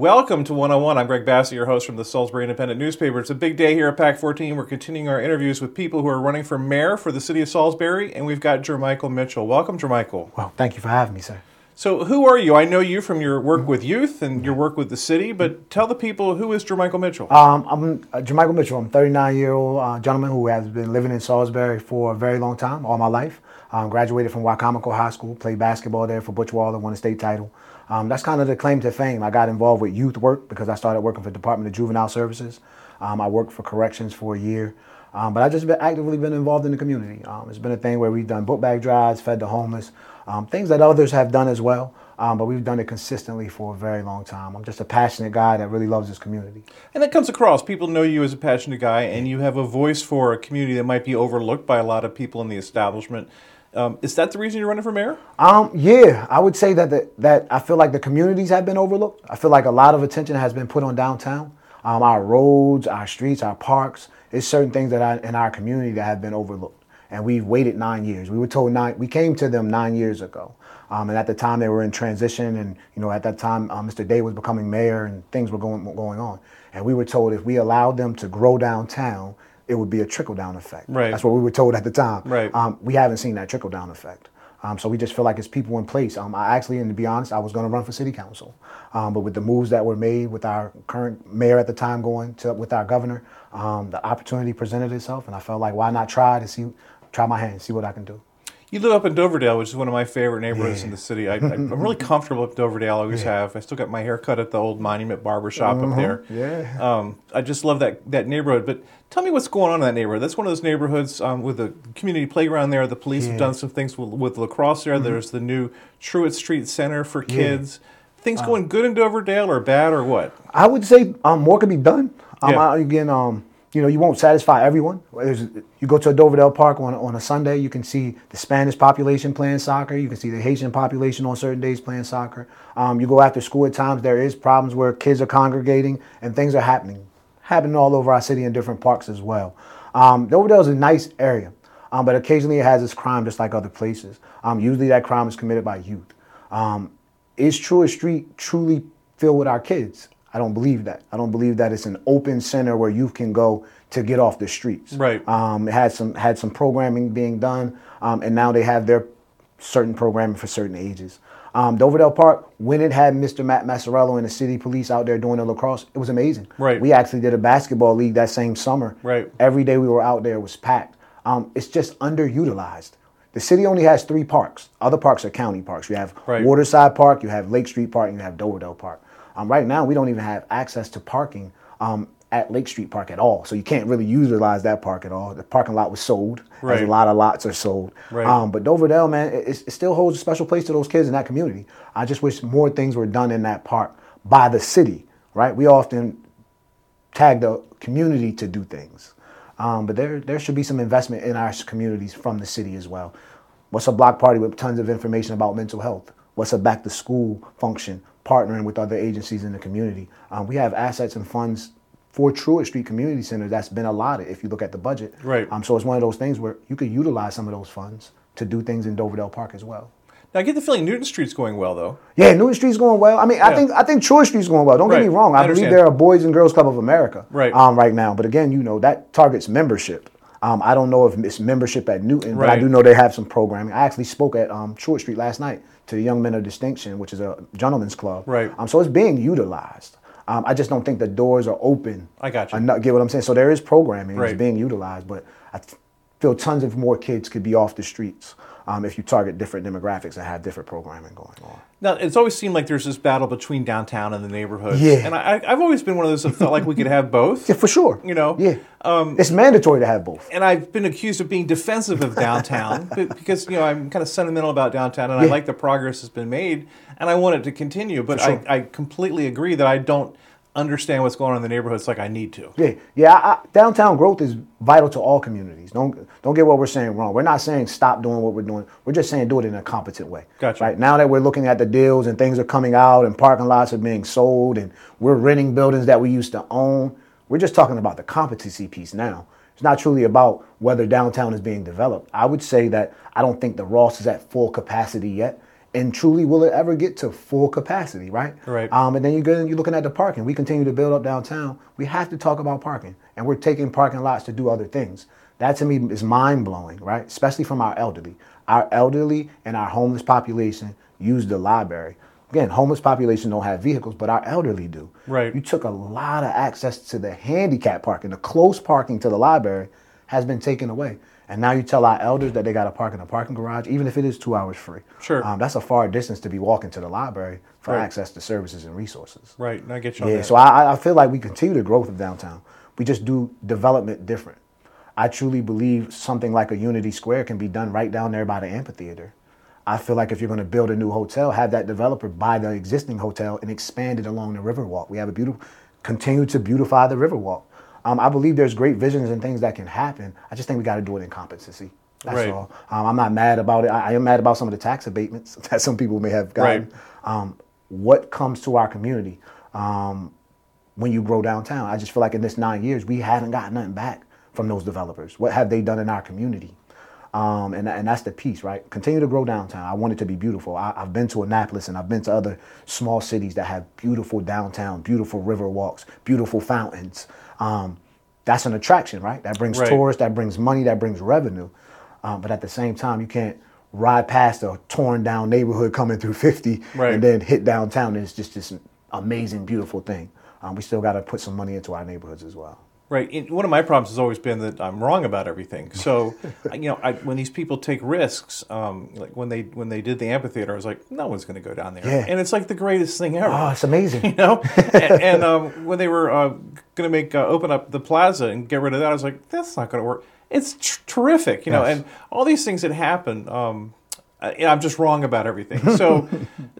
Welcome to 101. I'm Greg Bassett, your host from the Salisbury Independent newspaper. It's a big day here at PAC 14. We're continuing our interviews with people who are running for mayor for the city of Salisbury, and we've got Jermichael Mitchell. Welcome, Jermichael. Well, thank you for having me, sir. So, who are you? I know you from your work with youth and your work with the city, but tell the people who is Jermichael Mitchell? Um, I'm uh, Jermichael Mitchell. I'm a 39 year old uh, gentleman who has been living in Salisbury for a very long time, all my life. Um, graduated from Wicomico High School, played basketball there for Butch Waller, won a state title. Um, that's kind of the claim to fame. I got involved with youth work because I started working for Department of Juvenile Services. Um, I worked for corrections for a year. Um, but I've just been actively been involved in the community. Um, it's been a thing where we've done book bag drives, fed the homeless, um, things that others have done as well. Um, but we've done it consistently for a very long time. I'm just a passionate guy that really loves this community. And that comes across. People know you as a passionate guy, and you have a voice for a community that might be overlooked by a lot of people in the establishment. Um, is that the reason you're running for mayor? Um, yeah, I would say that the, that I feel like the communities have been overlooked. I feel like a lot of attention has been put on downtown, um, our roads, our streets, our parks. There's certain things that I, in our community that have been overlooked, and we've waited nine years. We were told nine. We came to them nine years ago, um, and at the time they were in transition, and you know at that time uh, Mr. Day was becoming mayor, and things were going going on, and we were told if we allowed them to grow downtown it would be a trickle down effect. Right. That's what we were told at the time. Right. Um, we haven't seen that trickle down effect. Um, so we just feel like it's people in place. Um, I actually, and to be honest, I was going to run for city council, um, but with the moves that were made with our current mayor at the time going to with our governor, um, the opportunity presented itself, and I felt like why not try to see, try my hand, see what I can do. You live up in Doverdale, which is one of my favorite neighborhoods yeah. in the city. I, am really comfortable at Doverdale. I always yeah. have. I still got my hair cut at the old Monument Barber Shop mm-hmm. up there. Yeah. Um, I just love that that neighborhood. But tell me what's going on in that neighborhood. That's one of those neighborhoods um, with the community playground there. The police yeah. have done some things with, with lacrosse there. Mm-hmm. There's the new Truett Street Center for kids. Things uh, going good in Doverdale or bad or what? I would say um, more could be done. Um, again, um, you know, you won't satisfy everyone. There's, you go to a Doverdale Park on, on a Sunday, you can see the Spanish population playing soccer. You can see the Haitian population on certain days playing soccer. Um, you go after school at times, there is problems where kids are congregating and things are happening, happening all over our city in different parks as well. Um, Doverdale is a nice area, um, but occasionally it has its crime just like other places. Um, usually that crime is committed by youth. Um, is Truett Street truly filled with our kids? I don't believe that. I don't believe that it's an open center where youth can go to get off the streets. Right. Um, it had some had some programming being done, um, and now they have their certain programming for certain ages. Um, Doverdale Park, when it had Mr. Matt Massarello and the city police out there doing the lacrosse, it was amazing. Right. We actually did a basketball league that same summer. Right. Every day we were out there was packed. Um, it's just underutilized. The city only has three parks. Other parks are county parks. You have right. Waterside Park, you have Lake Street Park, and you have Doverdale Park. Um, right now, we don't even have access to parking um, at Lake Street Park at all. So you can't really utilize that park at all. The parking lot was sold, right. as a lot of lots are sold. Right. Um, but Doverdale, man, it, it, still holds a special place to those kids in that community. I just wish more things were done in that park by the city, right? We often tag the community to do things. Um, but there, there should be some investment in our communities from the city as well. What's a block party with tons of information about mental health? What's a back to school function partnering with other agencies in the community? Um, we have assets and funds for Truett Street Community Center that's been allotted if you look at the budget. Right. Um, so it's one of those things where you could utilize some of those funds to do things in Doverdale Park as well. Now I get the feeling Newton Street's going well though. Yeah, Newton Street's going well. I mean, yeah. I think I think Truett Street's going well. Don't right. get me wrong. I, I believe there are Boys and Girls Club of America right. Um, right now. But again, you know, that targets membership. Um, I don't know if it's membership at Newton, right. but I do know they have some programming. I actually spoke at um, Truett Street last night to the Young Men of Distinction, which is a gentleman's club. Right. Um, so it's being utilized. Um, I just don't think the doors are open. I got you. Enough, get what I'm saying? So there is programming right. it's being utilized, but I feel tons of more kids could be off the streets um, if you target different demographics and have different programming going on. Now, it's always seemed like there's this battle between downtown and the neighborhoods. Yeah. And I, have always been one of those that felt like we could have both. Yeah, for sure. You know? Yeah. Um, it's mandatory to have both. And I've been accused of being defensive of downtown because, you know, I'm kind of sentimental about downtown and Yeah. I like the progress that's been made and I want it to continue. But sure. I, I completely agree that I don't understand what's going on in the neighborhoods like I need to. Yeah, yeah. I, downtown growth is vital to all communities. Don't don't get what we're saying wrong. We're not saying stop doing what we're doing. We're just saying do it in a competent way. Gotcha. Right now that we're looking at the deals and things are coming out and parking lots are being sold and we're renting buildings that we used to own. We're just talking about the competency piece now. It's not truly about whether downtown is being developed. I would say that I don't think the Ross is at full capacity yet. And truly will it ever get to full capacity, right? Right. Um, and then you go and you're looking at the parking. We continue to build up downtown. We have to talk about parking, and we're taking parking lots to do other things. That to me is mind blowing, right? Especially from our elderly. Our elderly and our homeless population use the library. Again, homeless population don't have vehicles, but our elderly do. Right. You took a lot of access to the handicap parking, the close parking to the library has been taken away. And now you tell our elders that they got to park in a parking garage, even if it is two hours free. Sure. Um, that's a far distance to be walking to the library for Right. access to services and resources. Right. And I get you on Yeah, that. so I, I feel like we continue the growth of downtown. We just do development different. I truly believe something like a Unity Square can be done right down there by the amphitheater. I feel like if you're going to build a new hotel, have that developer buy the existing hotel and expand it along the Riverwalk. We have a beautiful, continue to beautify the Riverwalk. Um, I believe there's great visions and things that can happen. I just think we got to do it in competency. That's Right. all. Um, I'm not mad about it. I, I am mad about some of the tax abatements that some people may have gotten. Right. Um, what comes to our community? Um, when you grow downtown. I just feel like in this nine years, we haven't gotten nothing back from those developers. What have they done in our community? Um, and, and that's the piece, right? Continue to grow downtown. I want it to be beautiful. I, I've been to Annapolis and I've been to other small cities that have beautiful downtown, beautiful river walks, beautiful fountains. Um, that's an attraction, right? That brings Right. tourists, that brings money, that brings revenue. Um, but at the same time, you can't ride past a torn down neighborhood coming through 50 Right. and then hit downtown and it's just this amazing, beautiful thing. Um, we still got to put some money into our neighborhoods as well. Right. And one of my problems has always been that I'm wrong about everything. So, you know, I, when these people take risks, um, like when they when they did the amphitheater, I was like, no one's going to go down there. Yeah. And it's like the greatest thing ever. Oh, it's amazing. you know. and and um, when they were uh, going to make uh, open up the plaza and get rid of that, I was like, that's not going to work. It's tr- terrific, you know. Yes. And all these things that happen, um, I, I'm just wrong about everything. So,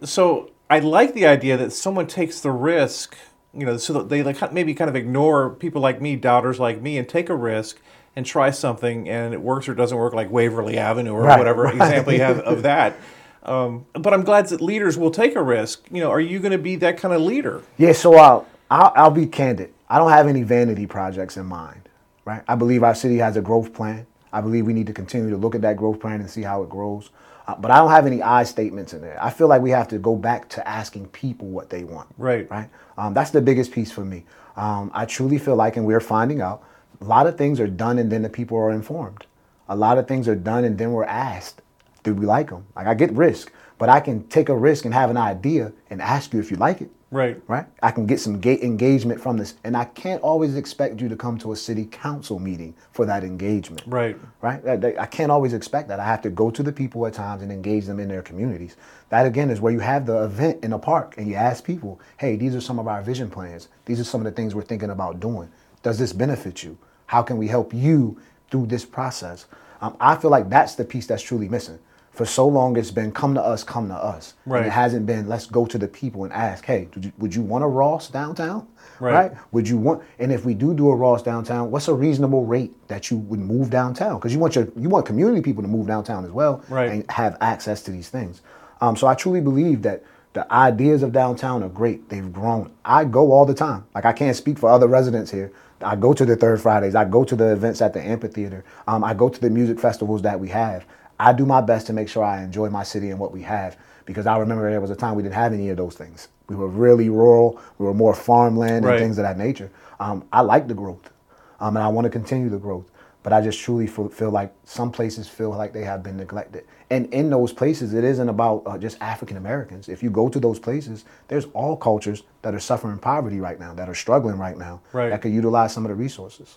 so I like the idea that someone takes the risk, you know, so that they like maybe kind of ignore people like me, doubters like me, and take a risk. And try something, and it works or doesn't work, like Waverly Avenue or Right, whatever right. example you have of that. Um, but I'm glad that leaders will take a risk. You know, are you going to be that kind of leader? Yeah, so uh, I'll, I'll be candid. I don't have any vanity projects in mind, right? I believe our city has a growth plan. I believe we need to continue to look at that growth plan and see how it grows. But I don't have any I statements in there. I feel like we have to go back to asking people what they want. Right. Right. Um, that's the biggest piece for me. Um, I truly feel like, and we're finding out, a lot of things are done and then the people are informed. A lot of things are done and then we're asked, do we like them? Like I get risk, but I can take a risk and have an idea and ask you if you like it Right. right? I can get some ga- engagement from this, and I can't always expect you to come to a city council meeting for that engagement, Right. Right? That- I can't always expect that. I have to go to the people at times and engage them in their communities. That again is where you have the event in a park, and you ask people, "Hey, these are some of our vision plans. These are some of the things we're thinking about doing. Does this benefit you? How can we help you through this process?" Um, I feel like that's the piece that's truly missing. For so long, it's been come to us, come to us. And Right. it hasn't been let's go to the people and ask, hey, would you, would you want a Ross downtown? Right. Would you want? And if we do do a Ross downtown, what's a reasonable rate that you would move downtown? Because you want your you want community people to move downtown as well Right. and have access to these things. Um, so I truly believe that the ideas of downtown are great. They've grown. I go all the time. Like I can't speak for other residents here. I go to the third Fridays. I go to the events at the amphitheater. Um, I go to the music festivals that we have. I do my best to make sure I enjoy my city and what we have because I remember there was a time we didn't have any of those things. We were really rural. We were more farmland Right. and things of that nature. Um, I like the growth, um, and I want to continue the growth. But I just truly feel, feel like some places feel like they have been neglected. And in those places, it isn't about uh, just African Americans. If you go to those places, there's all cultures that are suffering poverty right now, that are struggling right now, Right. that could utilize some of the resources.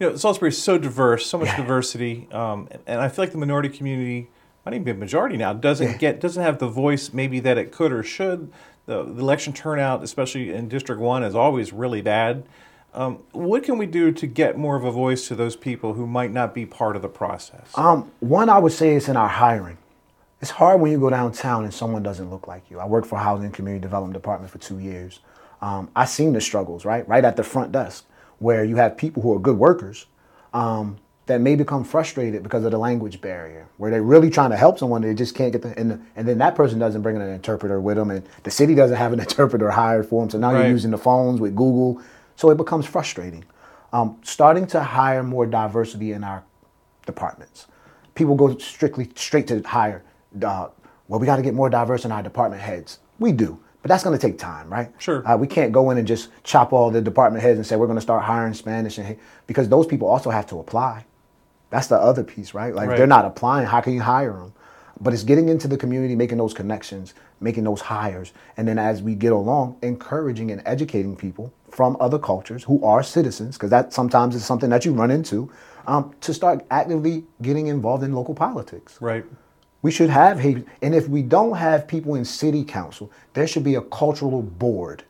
You know, Salisbury is so diverse, so much diversity, um, and, and I feel like the minority community, might even be a majority now, doesn't Yeah. get doesn't have the voice maybe that it could or should. The, the election turnout, especially in District One, is always really bad. Um, what can we do to get more of a voice to those people who might not be part of the process? Um, one, I would say is in our hiring. It's hard when you go downtown and someone doesn't look like you. I worked for Housing and Community Development Department for two years. Um, I seen the struggles, right? Right at the front desk, where you have people who are good workers um, that may become frustrated because of the language barrier, where they're really trying to help someone, they just can't get the, and, the, and then that person doesn't bring an interpreter with them, and the city doesn't have an interpreter hired for them, so now Right. you're using the phones with Google, so it becomes frustrating. Um, starting to hire more diversity in our departments. People go strictly straight to hire uh, well, we got to get more diverse in our department heads. We do. But that's going to take time, right? Sure. Uh, we can't go in and just chop all the department heads and say we're going to start hiring Spanish and because those people also have to apply. That's the other piece, right? Like Right. they're not applying. How can you hire them? But it's getting into the community, making those connections, making those hires, and then as we get along, encouraging and educating people from other cultures who are citizens, because that sometimes is something that you run into, um, to start actively getting involved in local politics. Right. We should have and if we don't have people in city council, there should be a cultural board.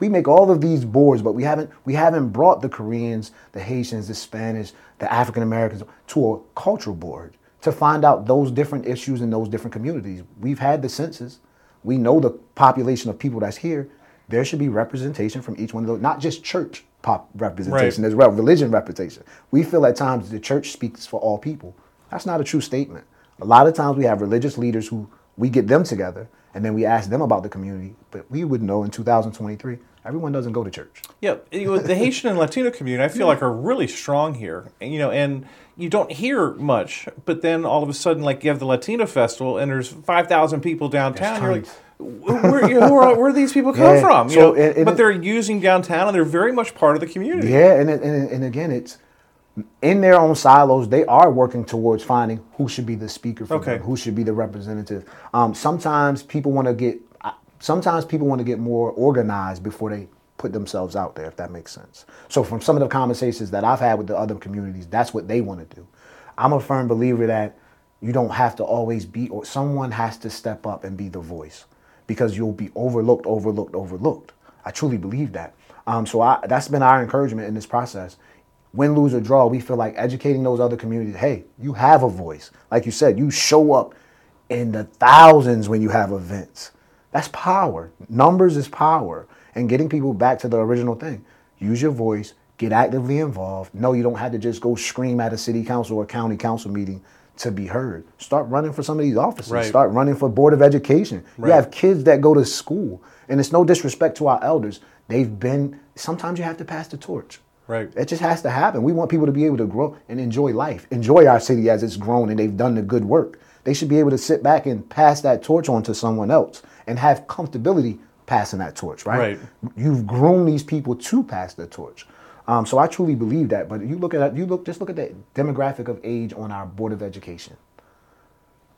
We make all of these boards, but we haven't we haven't brought the Koreans, the Haitians, the Spanish, the African Americans to a cultural board to find out those different issues in those different communities. We've had the census. We know the population of people that's here. There should be representation from each one of those, not just church pop representation Right. as well, religion representation. We feel at times the church speaks for all people. That's not a true statement. A lot of times we have religious leaders who we get them together and then we ask them about the community. But we would know in 2023, everyone doesn't go to church. Yeah, the Haitian and Latino community, I feel like, are really strong here. And, You know, and you don't hear much, but then all of a sudden, like you have the Latino festival, and there's five thousand people downtown. You're like, where, you know, where, where these people come Yeah, from? You so know, it- it- but they're using downtown, and they're very much part of the community. Yeah, and, it- and, and again, it's in their own silos. They are working towards finding who should be the speaker for Okay. them, who should be the representative. Um, sometimes people want to get, sometimes people want to get more organized before they put themselves out there, if that makes sense. So from some of the conversations that I've had with the other communities, that's what they want to do. I'm a firm believer that you don't have to always be, or someone has to step up and be the voice because you'll be overlooked, overlooked, overlooked. I truly believe that. Um, so I, that's been our encouragement in this process. Win, lose, or draw, we feel like educating those other communities. Hey, you have a voice. Like you said, you show up in the thousands when you have events. That's power. Numbers is power. And getting people back to the original thing. Use your voice, get actively involved. No, you don't have to just go scream at a city council or county council meeting to be heard. Start running for some of these offices. Right. Start running for board of education. Right. You have kids that go to school. And it's no disrespect to our elders. They've been sometimes you have to pass the torch. Right. It just has to happen. We want people to be able to grow and enjoy life, enjoy our city as it's grown and they've done the good work. They should be able to sit back and pass that torch on to someone else and have comfortability passing that torch, right? Right. You've groomed these people to pass the torch. Um, so I truly believe that. But you look at you look just look at the demographic of age on our board of education.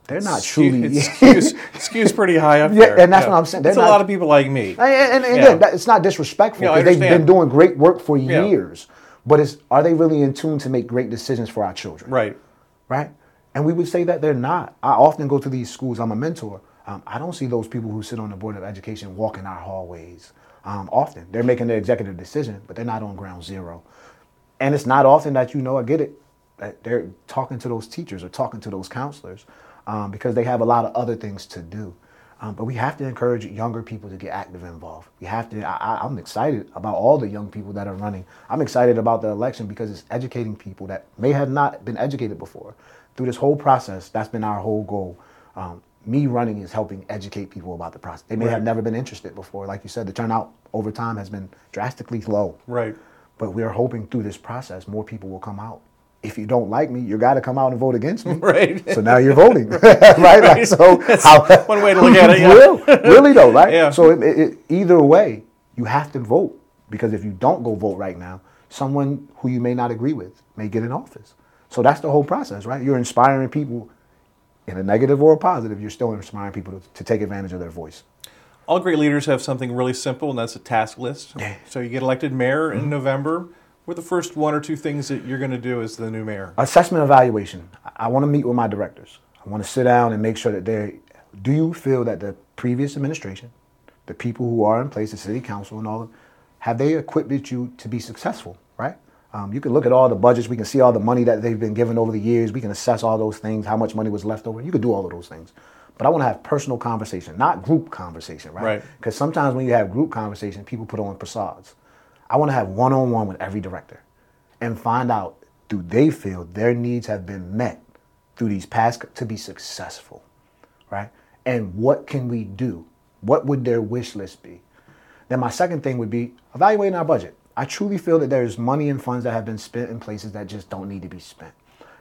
They're not truly. Skews, skews pretty high up Yeah, there. and that's what I'm saying. They're It's a lot of people like me. And, and, and Yeah. again, it's not disrespectful Yeah, because they've been doing great work for Yeah. years. But it's are they really in tune to make great decisions for our children? Right. Right? And we would say that they're not. I often go to these schools. I'm a mentor. Um, I don't see those people who sit on the board of education walking our hallways. Um, often they're making their executive decision, but they're not on ground zero. And it's not often that you know. I get it. That they're talking to those teachers or talking to those counselors um, because they have a lot of other things to do. Um, but we have to encourage younger people to get active and involved. We have to. I, I'm excited about all the young people that are running. I'm excited about the election because it's educating people that may have not been educated before. Through this whole process, that's been our whole goal. Um, me running is helping educate people about the process. They may have never been interested before. Like you said, the turnout over time has been drastically low. Right. But we are hoping through this process, more people will come out. If you don't like me, you got to come out and vote against me. Right. So now you're voting, right? Like, so how, one way to look at it, yeah. Real- really though, right? Yeah. So it, it, it- either way, you have to vote because if you don't go vote right now, someone who you may not agree with may get in office. So that's the whole process, right? You're inspiring people in a negative or a positive. You're still inspiring people to, to take advantage of their voice. All great leaders have something really simple, and that's a task list. So you get elected mayor Mm-hmm. in November. What are the first one or two things that you're going to do as the new mayor? Assessment evaluation. I want to meet with my directors. I want to sit down and make sure that they do you feel that the previous administration, the people who are in place, the city council and all of have they equipped you to be successful, right? Um, you can look at all the budgets, we can see all the money that they've been given over the years, we can assess all those things, how much money was left over. You could do all of those things. But I want to have personal conversation, not group conversation, right? Right. Because sometimes when you have group conversation, people put on facades. I want to have one on one with every director and find out do they feel their needs have been met through these past to be successful, right? And what can we do? What would their wish list be? Then my second thing would be evaluating our budget. I truly feel that there's money and funds that have been spent in places that just don't need to be spent.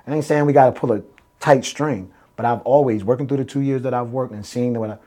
I ain't saying we got to pull a tight string, But I've always working through the two years that I've worked and seeing that I,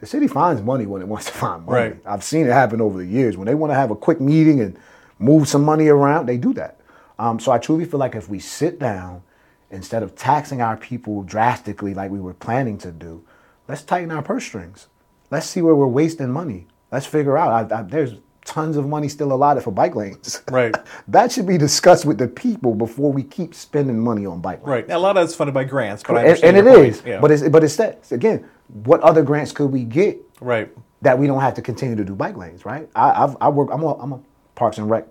the city finds money when it wants to find money. Right. I've seen it happen over the years. When they want to have a quick meeting and move some money around, they do that. Um, so I truly feel like if we sit down, instead of taxing our people drastically like we were planning to do, let's tighten our purse strings. Let's see where we're wasting money. Let's figure out. I, I, there's tons of money still allotted for bike lanes. Right. that should be discussed with the people before we keep spending money on bike lanes. Right. A lot of that's funded by grants, but I And, and it your is. Yeah. But it's but it's that again. What other grants could we get right. that we don't have to continue to do bike lanes, right? I, I've, I work. I'm a, I'm a Parks and Rec.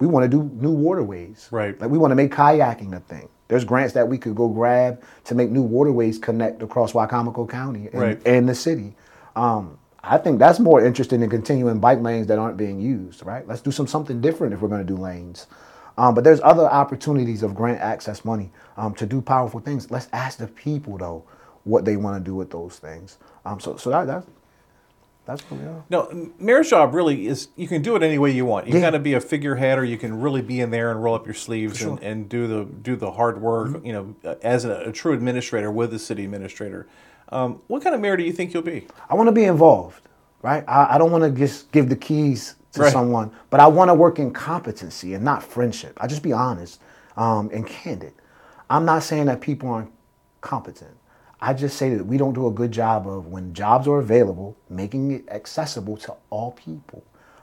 We want to do new waterways, Right. Like we want to make kayaking a thing. There's grants that we could go grab to make new waterways connect across Wicomico County and, Right. and the city. Um, I think that's more interesting than continuing bike lanes that aren't being used, right? Let's do some something different if we're going to do lanes. Um, but there's other opportunities of grant access money um, to do powerful things. Let's ask the people though what they want to do with those things. Um, so so that, that's that's what we are. No, mayor's job really is you can do it any way you want. You Yeah. got to be a figurehead, or you can really be in there and roll up your sleeves Sure. Mm-hmm. and, and do the do the hard work. You know, as a, a true administrator with the city administrator. Um, what kind of mayor do you think you'll be? I want to be involved, right? I, I don't want to just give the keys to Right. someone, but I want to work in competency and not friendship. I just be honest um, and candid. I'm not saying that people aren't competent. I just say that we don't do a good job of when jobs are available, making it accessible to all people.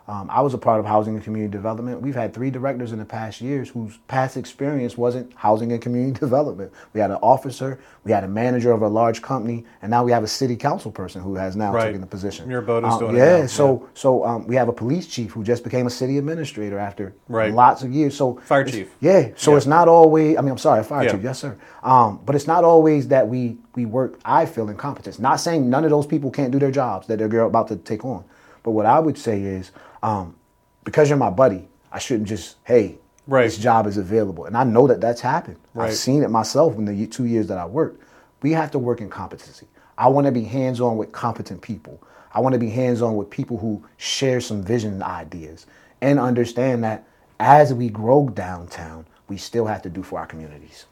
Um, I was a part of housing and community development. We've had three directors in the past years whose past experience wasn't housing and community development. We had an officer, we had a manager of a large company, and now we have a city council person who has now Right. taken the position. Muir Boda's Um, doing it yeah, now, so so um, we have a police chief who just became a city administrator after Right. lots of years. So Fire chief. yeah. So Yeah. it's not always. I mean, I'm sorry, fire Yeah. chief. Yes, sir. Um, but it's not always that we we work. I feel incompetence. Not saying none of those people can't do their jobs that they're about to take on. But what I would say is, um, because you're my buddy, I shouldn't just hey, Right. this job is available, and I know that that's happened. Right. I've seen it myself in the two years that I worked. We have to work in competency. I want to be hands on with competent people. I want to be hands on with people who share some vision and ideas and understand that as we grow downtown, we still have to do for our communities.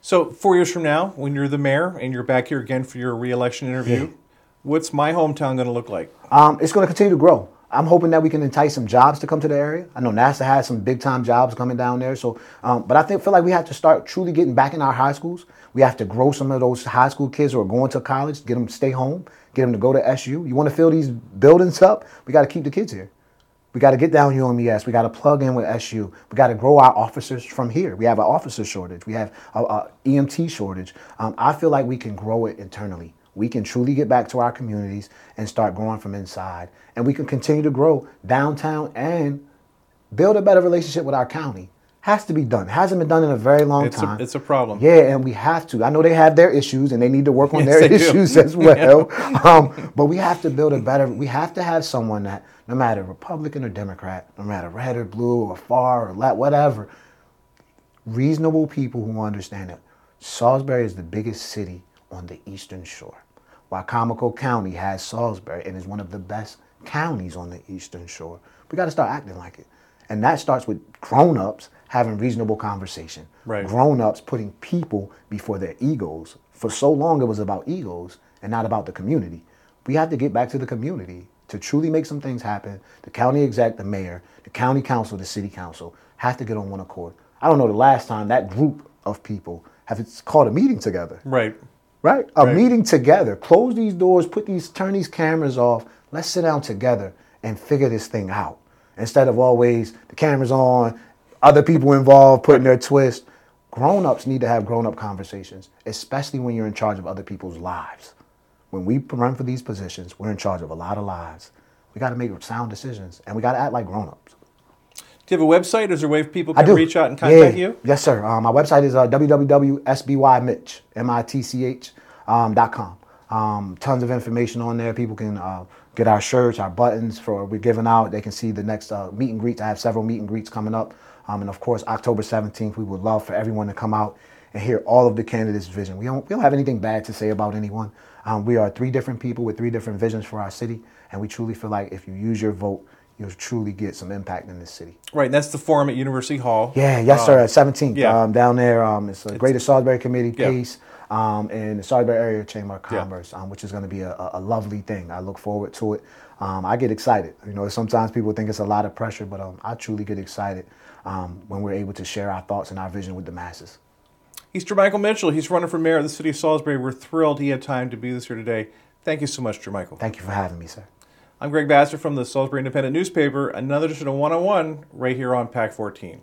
So four years from now, when you're the mayor and you're back here again for your reelection interview, Yeah. what's my hometown going to look like? Um, it's going to continue to grow. I'm hoping that we can entice some jobs to come to the area. I know NASA has some big time jobs coming down there. So, um, but I think feel like we have to start truly getting back in our high schools. We have to grow some of those high school kids who are going to college, get them to stay home, get them to go to SU. You want to fill these buildings up? We got to keep the kids here. We got to get down UMES. We got to plug in with SU. We got to grow our officers from here. We have an officer shortage. We have a, EMT shortage. Um, I feel like we can grow it internally. We can truly get back to our communities and start growing from inside. And we can continue to grow downtown and build a better relationship with our county. Has to be done. Hasn't been done in a very long It's a- time. it's a problem. Yeah, and we have to. I know they have their issues and they need to work on Yes, their they do. issues as well. um, but we have to build a better. We have to have someone that, no matter Republican or Democrat, no matter red or blue or far or left, whatever, reasonable people who understand that Salisbury is the biggest city on the Eastern Shore. Wicomico County has Salisbury and is one of the best counties on the Eastern Shore. We got to start acting like it. And that starts with grown-ups having reasonable conversation. Right. Grown-ups putting people before their egos. For so long it was about egos and not about the community. We have to get back to the community to truly make some things happen. The county exec, the mayor, the county council, the city council have to get on one accord. I don't know the last time that group of people have called a meeting together Right. Right? A Right. meeting together. Close these doors, put these, turn these cameras off. Let's sit down together and figure this thing out. Instead of always the cameras on, other people involved putting their twist. Grown ups need to have grown up conversations, especially when you're in charge of other people's lives. When we run for these positions, we're in charge of a lot of lives. We got to make sound decisions and we got to act like grown ups. Do you have a website? Is there a way people can reach out and contact Yeah. you? Yes, sir. Um, my website is uh, www.sbymitch, M-I-T-C-H, um, dot com. Um, tons of information on there. People can uh, get our shirts, our buttons for we're giving out. They can see the next uh, meet and greets. I have several meet and greets coming up. Um, and of course, October 17th, we would love for everyone to come out and hear all of the candidates' vision. We don't, we don't have anything bad to say about anyone. Um, we are three different people with three different visions for our city. And we truly feel like if you use your vote, you'll truly get some impact in this city. Right, and that's the forum at University Hall. Yeah, yes, sir. At 17th, yeah. um, down there. Um, it's the Greater Salisbury Committee, Yeah. Um, and the Salisbury Area Chamber of Yeah. Commerce, um, which is going to be a, a lovely thing. I look forward to it. Um, I get excited. You know, sometimes people think it's a lot of pressure, but um, I truly get excited um, when we're able to share our thoughts and our vision with the masses. He's Michael Mitchell. He's running for mayor of the city of Salisbury. We're thrilled he had time to be this here today. Thank you so much, Jermichael. Thank you for having me, sir. I'm Greg Bassett from the Salisbury Independent Newspaper. Another edition of One on One right here on PAC 14.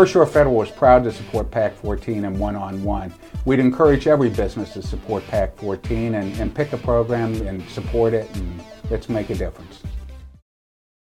First Shore Federal is proud to support PAC 14 and one on one. We'd encourage every business to support PAC 14 and, and pick a program and support it, and let's make a difference.